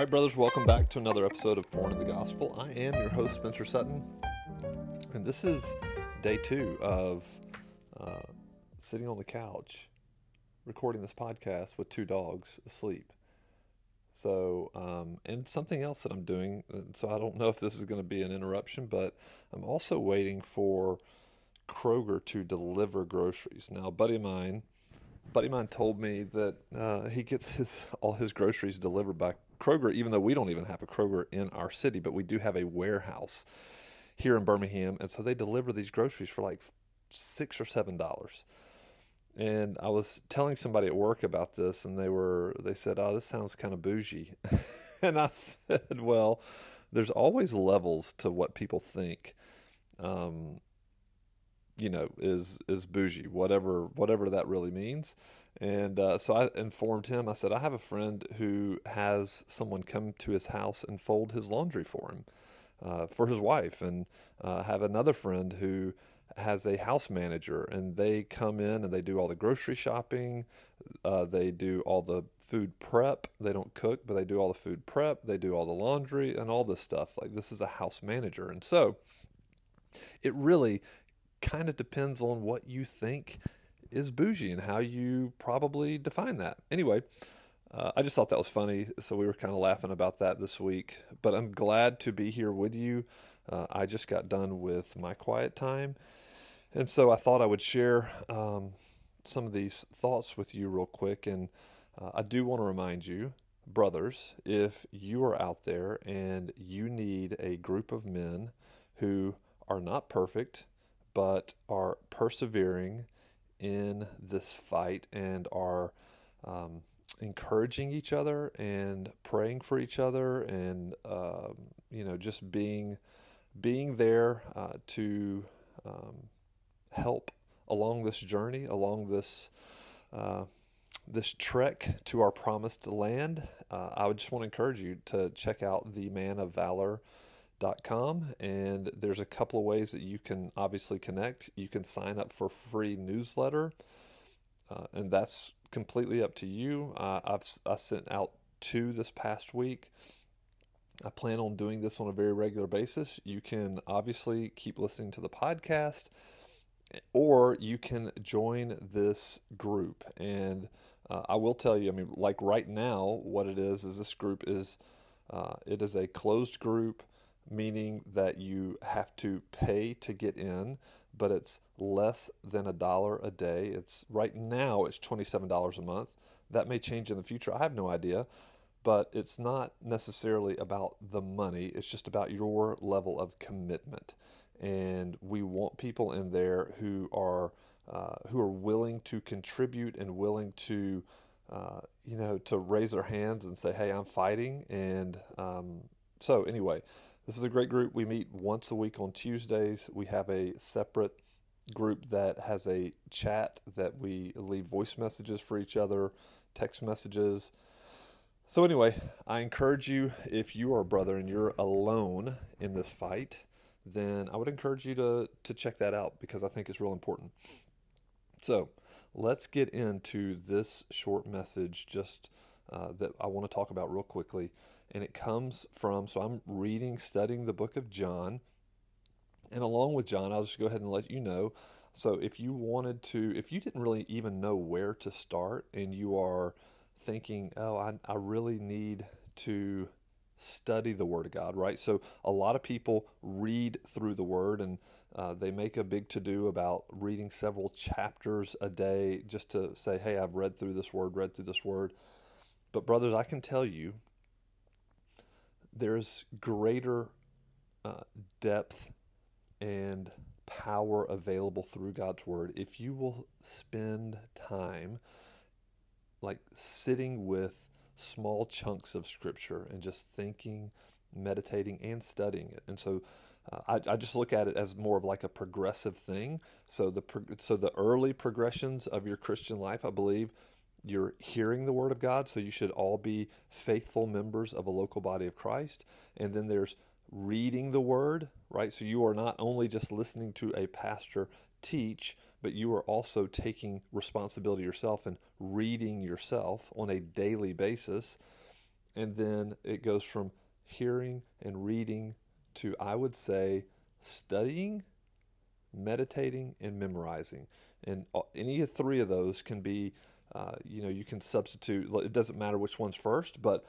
right, brothers, welcome back to another episode of Born in the Gospel. I am your host, Spencer Sutton, and this is day two of uh, sitting on the couch recording this podcast with two dogs asleep. So, um, and something else that I'm doing, so I don't know if this is going to be an interruption, but I'm also waiting for Kroger to deliver groceries. Now, a buddy of mine, buddy of mine told me that uh, he gets his all his groceries delivered by Kroger, even though we don't even have a Kroger in our city, but we do have a warehouse here in Birmingham, and so they deliver these groceries for like six or seven dollars. And I was telling somebody at work about this, and they were they said, "Oh, this sounds kind of bougie," and I said, "Well, there's always levels to what people think." Um, you know, is is bougie, whatever whatever that really means. And uh, so I informed him. I said, I have a friend who has someone come to his house and fold his laundry for him, uh, for his wife. And uh, have another friend who has a house manager, and they come in and they do all the grocery shopping. Uh, they do all the food prep. They don't cook, but they do all the food prep. They do all the laundry and all this stuff. Like this is a house manager. And so it really kind of depends on what you think is bougie and how you probably define that. Anyway, uh, I just thought that was funny, so we were kind of laughing about that this week. But I'm glad to be here with you. Uh, I just got done with my quiet time, and so I thought I would share um, some of these thoughts with you real quick. And uh, I do want to remind you, brothers, if you are out there and you need a group of men who are not perfect but are persevering in this fight and are um, encouraging each other and praying for each other and um, you know just being being there uh, to um, help along this journey along this uh, this trek to our promised land. Uh, i would just want to encourage you to check out the man of valor com and there's a couple of ways that you can obviously connect. You can sign up for free newsletter uh, and that's completely up to you. Uh, I've I sent out two this past week. I plan on doing this on a very regular basis. You can obviously keep listening to the podcast or you can join this group. And uh, I will tell you I mean like right now what it is is this group is uh, it is a closed group meaning that you have to pay to get in, but it's less than a dollar a day. It's right now it's $27 a month. That may change in the future. I have no idea, but it's not necessarily about the money. It's just about your level of commitment. And we want people in there who are uh, who are willing to contribute and willing to uh, you know to raise their hands and say, "Hey, I'm fighting." And um, so anyway, this is a great group. We meet once a week on Tuesdays. We have a separate group that has a chat that we leave voice messages for each other, text messages. So, anyway, I encourage you if you are a brother and you're alone in this fight, then I would encourage you to, to check that out because I think it's real important. So, let's get into this short message just uh, that I want to talk about real quickly and it comes from so I'm reading, studying the book of John. And along with John, I'll just go ahead and let you know. So if you wanted to, if you didn't really even know where to start and you are thinking, oh, I, I really need to study the Word of God, right? So a lot of people read through the Word and uh, they make a big to do about reading several chapters a day just to say, hey, I've read through this Word, read through this Word. But, brothers, I can tell you there's greater uh, depth and power available through God's Word if you will spend time like sitting with small chunks of Scripture and just thinking, meditating, and studying it. And so uh, I, I, just look at it as more of like a progressive thing. So the so the early progressions of your Christian life, I believe, you're hearing the word of God, so you should all be faithful members of a local body of Christ. And then there's reading the word, right? So you are not only just listening to a pastor teach, but you are also taking responsibility yourself and reading yourself on a daily basis. and then it goes from hearing and reading to, I would say, studying, meditating, and memorizing. And any of three of those can be, uh, you know, you can substitute. It doesn't matter which one's first, but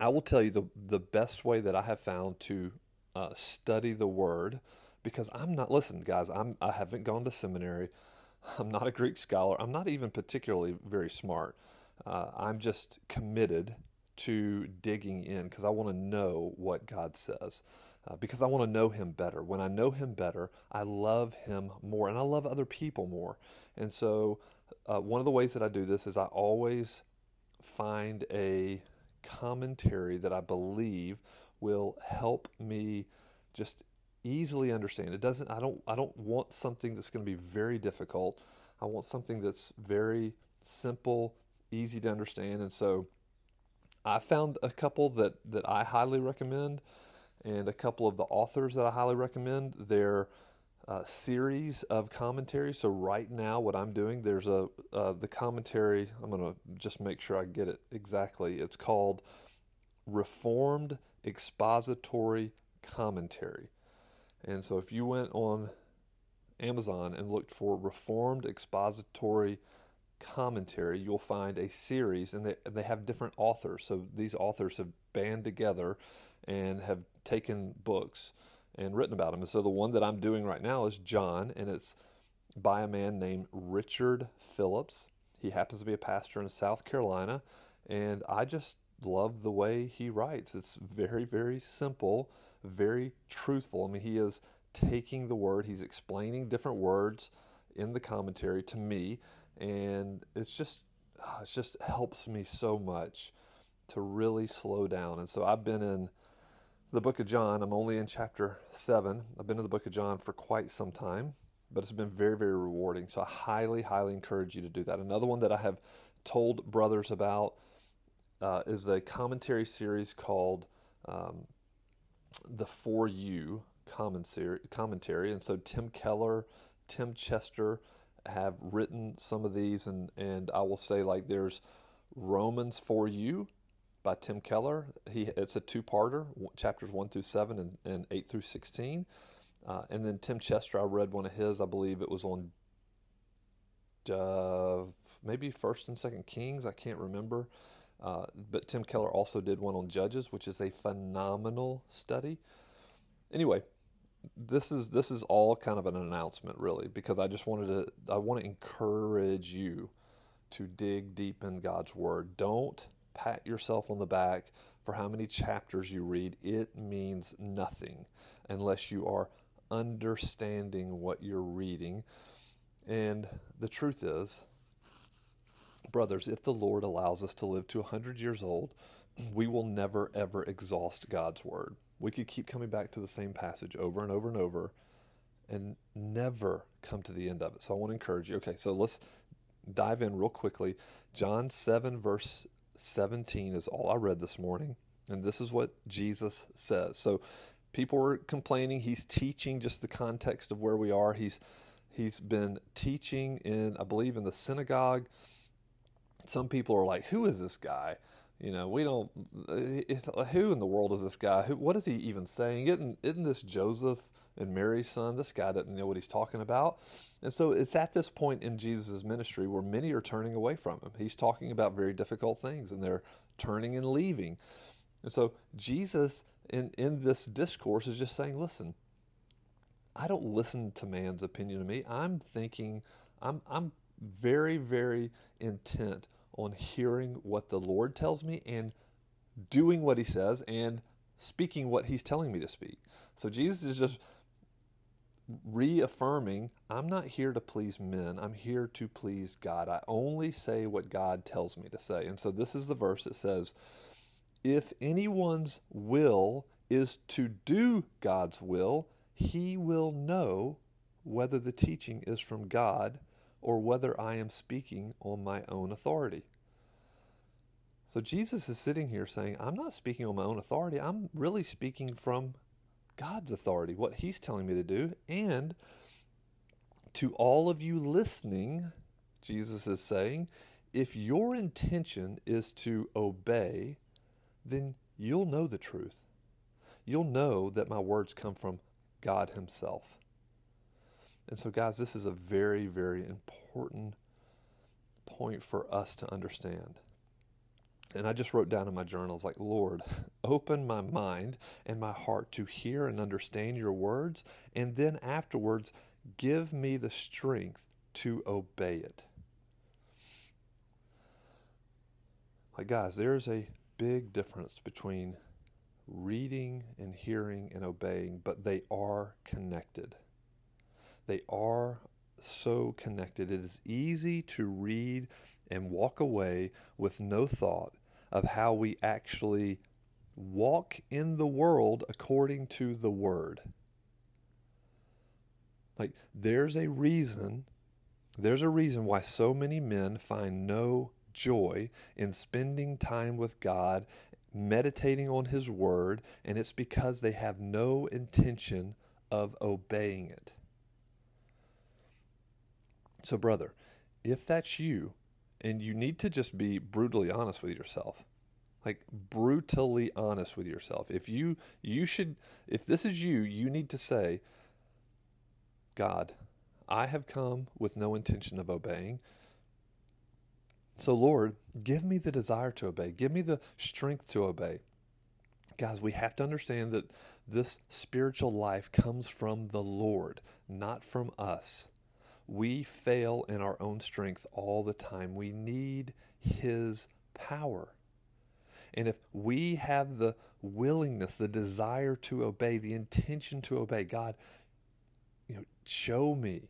I will tell you the the best way that I have found to uh, study the Word, because I'm not. Listen, guys, I'm I haven't gone to seminary. I'm not a Greek scholar. I'm not even particularly very smart. Uh, I'm just committed to digging in because I want to know what God says. Uh, because I want to know Him better. When I know Him better, I love Him more and I love other people more. And so, uh, one of the ways that I do this is I always find a commentary that I believe will help me just easily understand. It doesn't I don't I don't want something that's going to be very difficult. I want something that's very simple, easy to understand. And so I found a couple that that I highly recommend and a couple of the authors that I highly recommend. They're uh, series of commentaries. So right now, what I'm doing, there's a uh, the commentary. I'm to just make sure I get it exactly. It's called Reformed Expository Commentary. And so if you went on Amazon and looked for Reformed Expository Commentary, you'll find a series, and they, and they have different authors. So these authors have band together and have taken books and written about them. And so the one that I'm doing right now is John, and it's by a man named Richard Phillips. He happens to be a pastor in South Carolina, and I just love the way he writes. It's very, very simple, very truthful. I mean, he is taking the word, he's explaining different words in the commentary to me, and it's just ah, it just helps me so much to really slow down. And so I've been in the book of John. I'm only in chapter 7. I've been in the book of John for quite some time, but it's been very, very rewarding. So I highly, highly encourage you to do that. Another one that I have told brothers about uh, is a commentary series called um, The For You commentary. And so Tim Keller, Tim Chester have written some of these, and, and I will say, like, there's Romans for You by Tim Keller. He it's a two-parter, chapters one through seven and, and eight through sixteen. Uh, and then Tim Chester, I read one of his. I believe it was on uh, maybe First and Second Kings. I can't remember. Uh, but Tim Keller also did one on Judges, which is a phenomenal study. Anyway, this is this is all kind of an announcement, really, because I just wanted to I want to encourage you to dig deep in God's Word. Don't pat yourself on the back for how many chapters you read. It means nothing unless you are understanding what you're reading. And the truth is, brothers, if the Lord allows us to live to 100 years old, we will never, ever exhaust God's word. We could keep coming back to the same passage over and over and over and never come to the end of it. So I want to encourage you. Okay, so let's dive in real quickly. John 7, verse 17 is all I read this morning. And this is what Jesus says. So people were complaining. He's teaching just the context of where we are. He's he's been teaching in, I believe, in the synagogue. Some people are like, "Who is this guy?" You know, we don't. Who in the world is this guy? Who, what is he even saying? Isn't isn't this Joseph and Mary's son? This guy doesn't know what he's talking about. And so it's at this point in Jesus' ministry where many are turning away from him. He's talking about very difficult things and they're turning and leaving. And so Jesus, in, in this discourse, is just saying, listen, I don't listen to man's opinion of me. I'm thinking, I'm, I'm very, very intent on hearing what the Lord tells me and doing what he says and speaking what he's telling me to speak. So Jesus is just reaffirming I'm not here to please men, I'm here to please God. I only say what God tells me to say. And so this is the verse that says, If anyone's will is to do God's will, he will know whether the teaching is from God or whether I am speaking on my own authority. So Jesus is sitting here saying, I'm not speaking on my own authority. I'm really speaking from God's authority, what He's telling me to do. And to all of you listening, Jesus is saying, if your intention is to obey then you'll know the truth. You'll know that my words come from God Himself. And so, guys, this is a very, very important point for us to understand. And I just wrote down in my journals, like, Lord, open my mind and my heart to hear and understand your words, and then afterwards, give me the strength to obey it. Like, guys, there's a big difference between reading and hearing and obeying, but they are connected. They are so connected. It is easy to read and walk away with no thought of how we actually walk in the world according to the Word. Like, there's a reason, there's a reason why so many men find no joy in spending time with God, meditating on His Word, and it's because they have no intention of obeying it. So, brother, if that's you, and you need to just be brutally honest with yourself, like brutally honest with yourself. If you you should if this is you, you need to say, God, I have come with no intention of obeying. So, Lord, give me the desire to obey. Give me the strength to obey. Guys, we have to understand that this spiritual life comes from the Lord, not from us. We fail in our own strength all the time. We need His power. And if we have the willingness, the desire to obey, the intention to obey, God, you know, show me,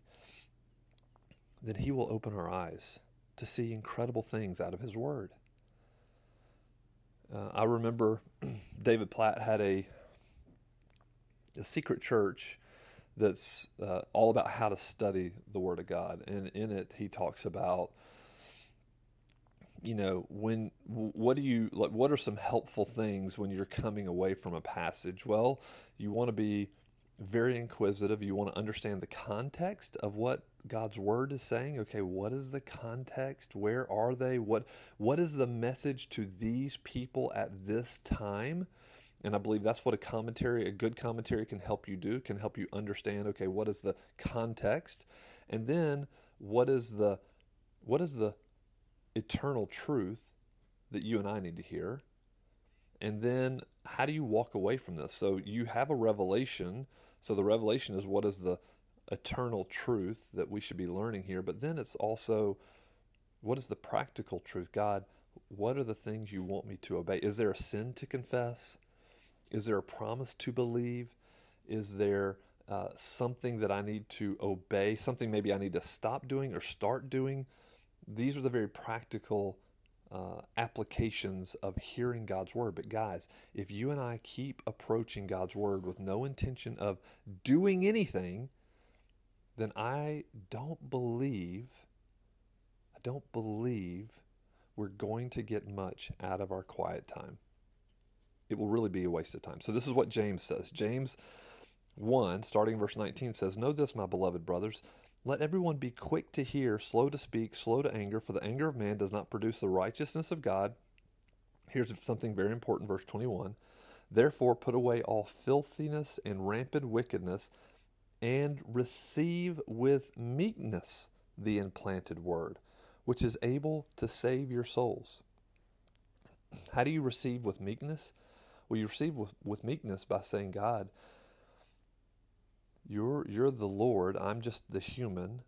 then He will open our eyes to see incredible things out of His Word. Uh, I remember David Platt had a a secret church that's uh, all about how to study the Word of God, and in it he talks about you know when what do you like what are some helpful things when you're coming away from a passage? Well you want to be very inquisitive. You want to understand the context of what god's word is saying. Okay what is the context? Where are they? What what is the message to these people at this time and i believe that's what a commentary a good commentary can help you do can help you understand okay what is the context and then what is the what is the eternal truth that you and I need to hear? And then how do you walk away from this? So you have a revelation. So the revelation is what is the eternal truth that we should be learning here. But then it's also what is the practical truth? God, what are the things you want me to obey? Is there a sin to confess? Is there a promise to believe? Is there uh, something that I need to obey? Something maybe I need to stop doing or start doing? these are the very practical uh, applications of hearing God's word. But guys, if you and I keep approaching God's word with no intention of doing anything, then I don't believe, I don't believe we're going to get much out of our quiet time. It will really be a waste of time. So this is what James says. James 1, starting verse 19, says, Know this, my beloved brothers let everyone be quick to hear, slow to speak, slow to anger, for the anger of man does not produce the righteousness of God. Here's something very important, verse 21. Therefore, put away all filthiness and rampant wickedness, and receive with meekness the implanted word, which is able to save your souls. How do you receive with meekness? You receive with, with meekness by saying, God, you're, you're the Lord, I'm just the human.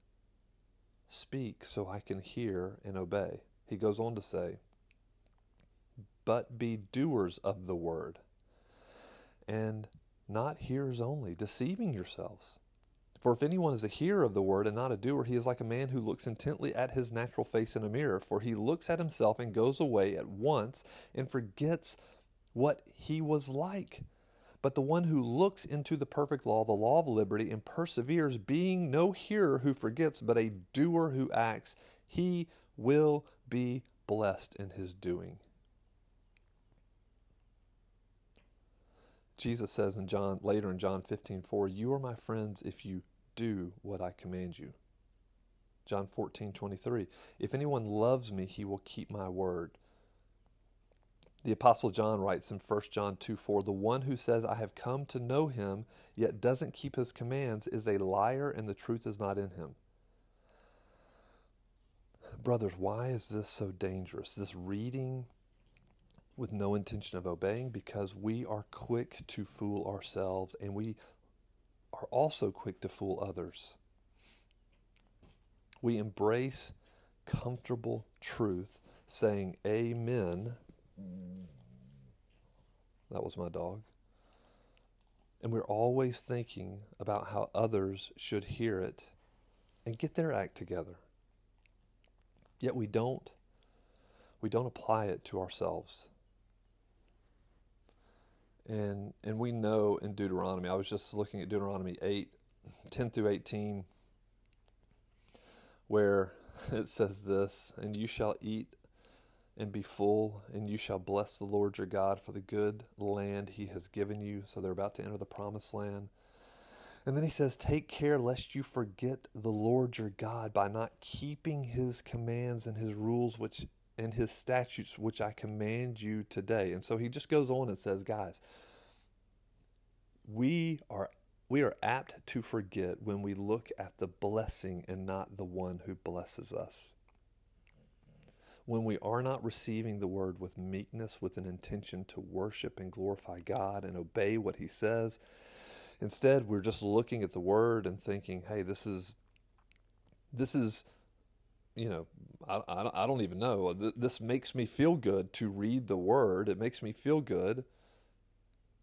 Speak so I can hear and obey. He goes on to say, But be doers of the word, and not hearers only, deceiving yourselves. For if anyone is a hearer of the word and not a doer, he is like a man who looks intently at his natural face in a mirror. For he looks at himself and goes away at once and forgets what he was like. But the one who looks into the perfect law, the law of liberty, and perseveres, being no hearer who forgets, but a doer who acts, he will be blessed in his doing. Jesus says in John later in John 15, 4, You are my friends if you do what I command you. John 14, 23, If anyone loves me, he will keep my word The Apostle John writes in 1 John 2 4, the one who says, I have come to know him, yet doesn't keep his commands, is a liar, and the truth is not in him. Brothers, why is this so dangerous? This reading with no intention of obeying? Because we are quick to fool ourselves, and we are also quick to fool others. We embrace comfortable truth, saying amen that was my dog. And we're always thinking about how others should hear it and get their act together. Yet we don't we don't apply it to ourselves. And and we know in Deuteronomy, I was just looking at Deuteronomy 8, 10 through 18, where it says this, and you shall eat and be full, and you shall bless the Lord your God for the good land he has given you. So they're about to enter the promised land. And then he says, Take care lest you forget the Lord your God by not keeping his commands and his rules which and his statutes which I command you today. And so he just goes on and says, Guys, we are we are apt to forget when we look at the blessing and not the one who blesses us when we are not receiving the word with meekness, with an intention to worship and glorify God and obey what He says. Instead, we're just looking at the word and thinking, hey, this is, this is, you know, I, I, I don't even know. This makes me feel good to read the word. It makes me feel good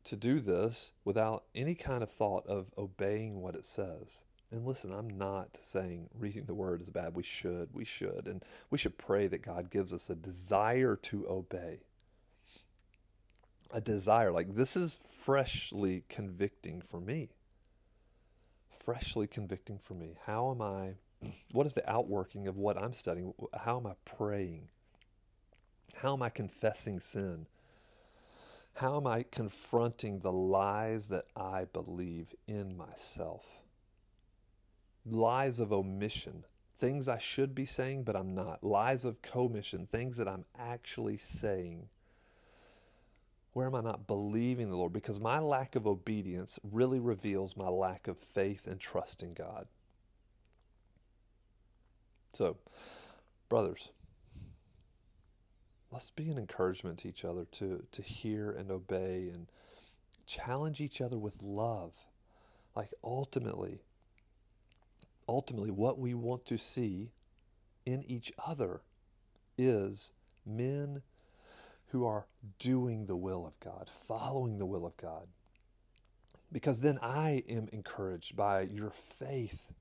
to do this without any kind of thought of obeying what it says. And listen, I'm not saying reading the word is bad. We should. We should. And we should pray that God gives us a desire to obey. A desire. Like this is freshly convicting for me. Freshly convicting for me. How am I? What is the outworking of what I'm studying? How am I praying? How am I confessing sin? How am I confronting the lies that I believe in myself? Lies of omission, things I should be saying, but I'm not, lies of commission, things that I'm actually saying. Where am I not believing the Lord? Because my lack of obedience really reveals my lack of faith and trust in God. So, brothers, let's be an encouragement to each other to, to hear and obey and challenge each other with love. Like, ultimately, ultimately what we want to see in each other is men who are doing the will of God, following the will of God. Because then I am encouraged by your faith.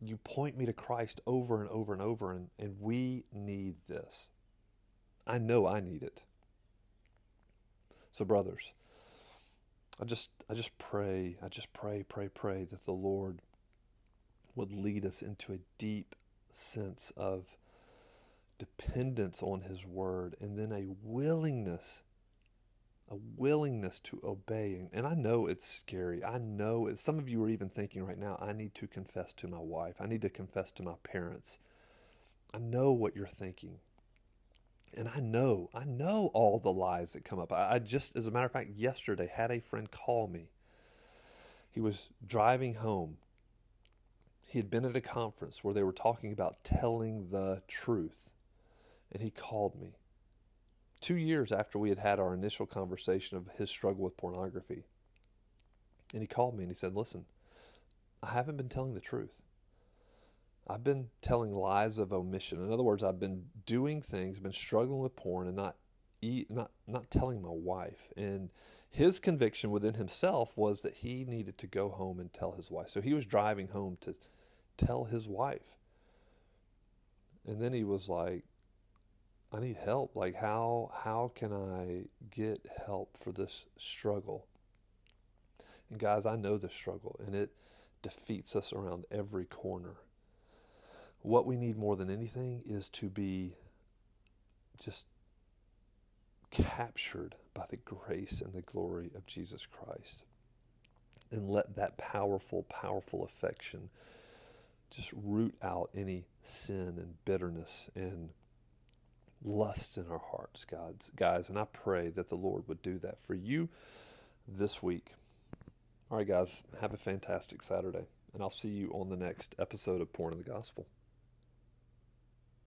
You point me to Christ over and over and over, and, and we need this. I know I need it. So, brothers, I just I just pray, I just pray, pray, pray that the Lord would lead us into a deep sense of dependence on His Word and then a willingness, a willingness to obey. And I know it's scary. I know some of you are even thinking right now, I need to confess to my wife, I need to confess to my parents. I know what you're thinking. And I know, I know all the lies that come up. I, I just, as a matter of fact, yesterday had a friend call me. He was driving home he had been at a conference where they were talking about telling the truth, and he called me. Two years after we had had our initial conversation of his struggle with pornography, and he called me and he said, Listen, I haven't been telling the truth. I've been telling lies of omission. In other words, I've been doing things, been struggling with porn, and not eat, not not telling my wife. And his conviction within himself was that he needed to go home and tell his wife. So he was driving home to tell his wife. And then he was like, I need help. Like how how can I get help for this struggle? And guys, I know the struggle and it defeats us around every corner. What we need more than anything is to be just captured by the grace and the glory of Jesus Christ. And let that powerful, powerful affection just root out any sin and bitterness and lust in our hearts, guys, guys. And I pray that the Lord would do that for you this week. All right, guys, have a fantastic Saturday, and I'll see you on the next episode of Porn of the Gospel.